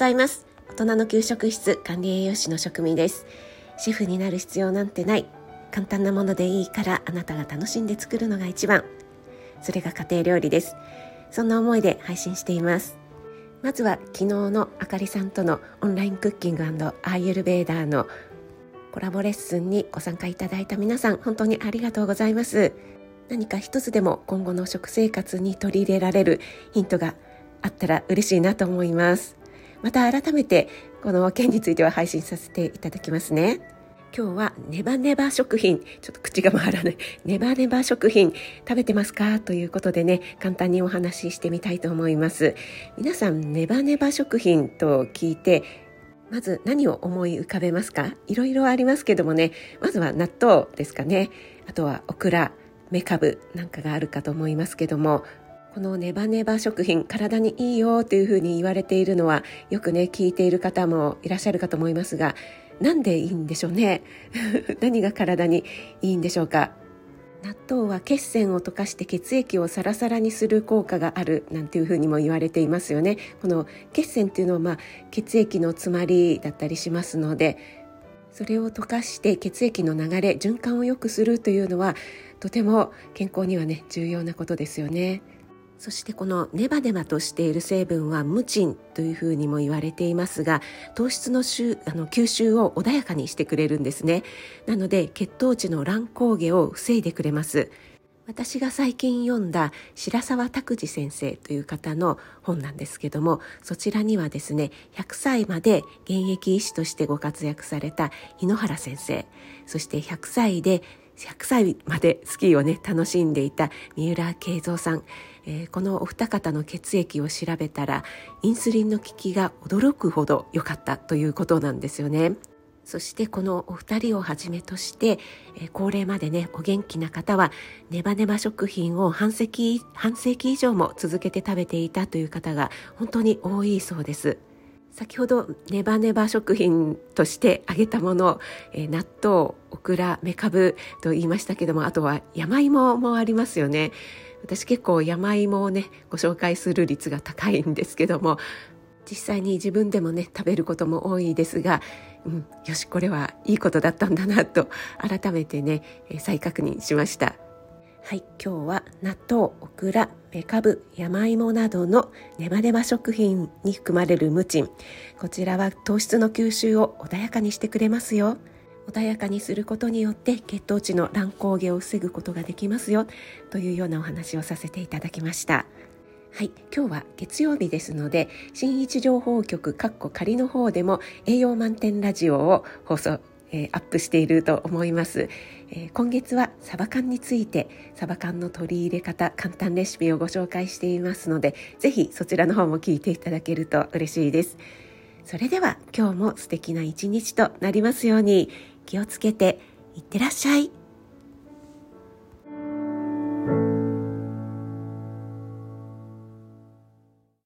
ざいます。大人の給食室管理栄養士の職味です。シェフになる必要なんてない。簡単なものでいいからあなたが楽しんで作るのが一番。それが家庭料理です。そんな思いで配信しています。まずは昨日のあかりさんとのオンラインクッキングアーユルベーダーのコラボレッスンにご参加いただいた皆さん本当にありがとうございます。何か一つでも今後の食生活に取り入れられるヒントがあったら嬉しいなと思います。また改めてこの件については配信させていただきますね。今日はネバネバ食品。ちょっと口が回らない。ネバネバ食品。食べてますか？ということでね簡単にお話ししてみたいと思います。皆さんネバネバ食品と聞いてまず何を思い浮かべますか？いろいろありますけどもねまずは納豆ですかね。あとはオクラメカブなんかがあるかと思いますけどもこのネバネバ食品体にいいよというふうに言われているのはよくね聞いている方もいらっしゃるかと思いますがなんでいいんでしょうね？何が体にいいんでしょうか？納豆は血栓を溶かして血液をサラサラにする効果があるなんていうふうにも言われていますよね。この血栓っていうのはまあ血液の詰まりだったりしますのでそれを溶かして血液の流れ循環を良くするというのはとても健康にはね重要なことですよね。そしてこのネバネバとしている成分はムチンというふうにも言われていますが糖質のあの吸収を穏やかにしてくれるんですね。なので血糖値の乱高下を防いでくれます。私が最近読んだ白沢拓司先生という方の本なんですけどもそちらにはですね100歳まで現役医師としてご活躍された日野原先生そして100歳で100歳までスキーをね楽しんでいた三浦慶三さん、えー、このお二方の血液を調べたらインスリンの効きが驚くほど良かったということなんですよね。そしてこのお二人をはじめとして、えー、高齢までねお元気な方はネバネバ食品を半世紀半世紀以上も続けて食べていたという方が本当に多いそうです。先ほどネバネバ食品として挙げたもの、えー、納豆オクラメカブと言いましたけどもあとは山芋もありますよね私結構山芋をねご紹介する率が高いんですけども実際に自分でもね食べることも多いですが、うん、よしこれはいいことだったんだなと改めてね再確認しました。はい、今日は納豆、オクラ、メカブ、山芋などのネバネバ食品に含まれるムチン。こちらは糖質の吸収を穏やかにしてくれますよ。穏やかにすることによって血糖値の乱高下を防ぐことができますよというようなお話をさせていただきました。はい、今日は月曜日ですので新一情報局かっこ仮の方でも栄養満点ラジオを放送えー、アップしていると思います、えー、今月はサバ缶についてサバ缶の取り入れ方簡単レシピをご紹介していますのでぜひそちらの方も聞いていただけると嬉しいです。それでは今日も素敵な一日となりますように気をつけていってらっしゃい。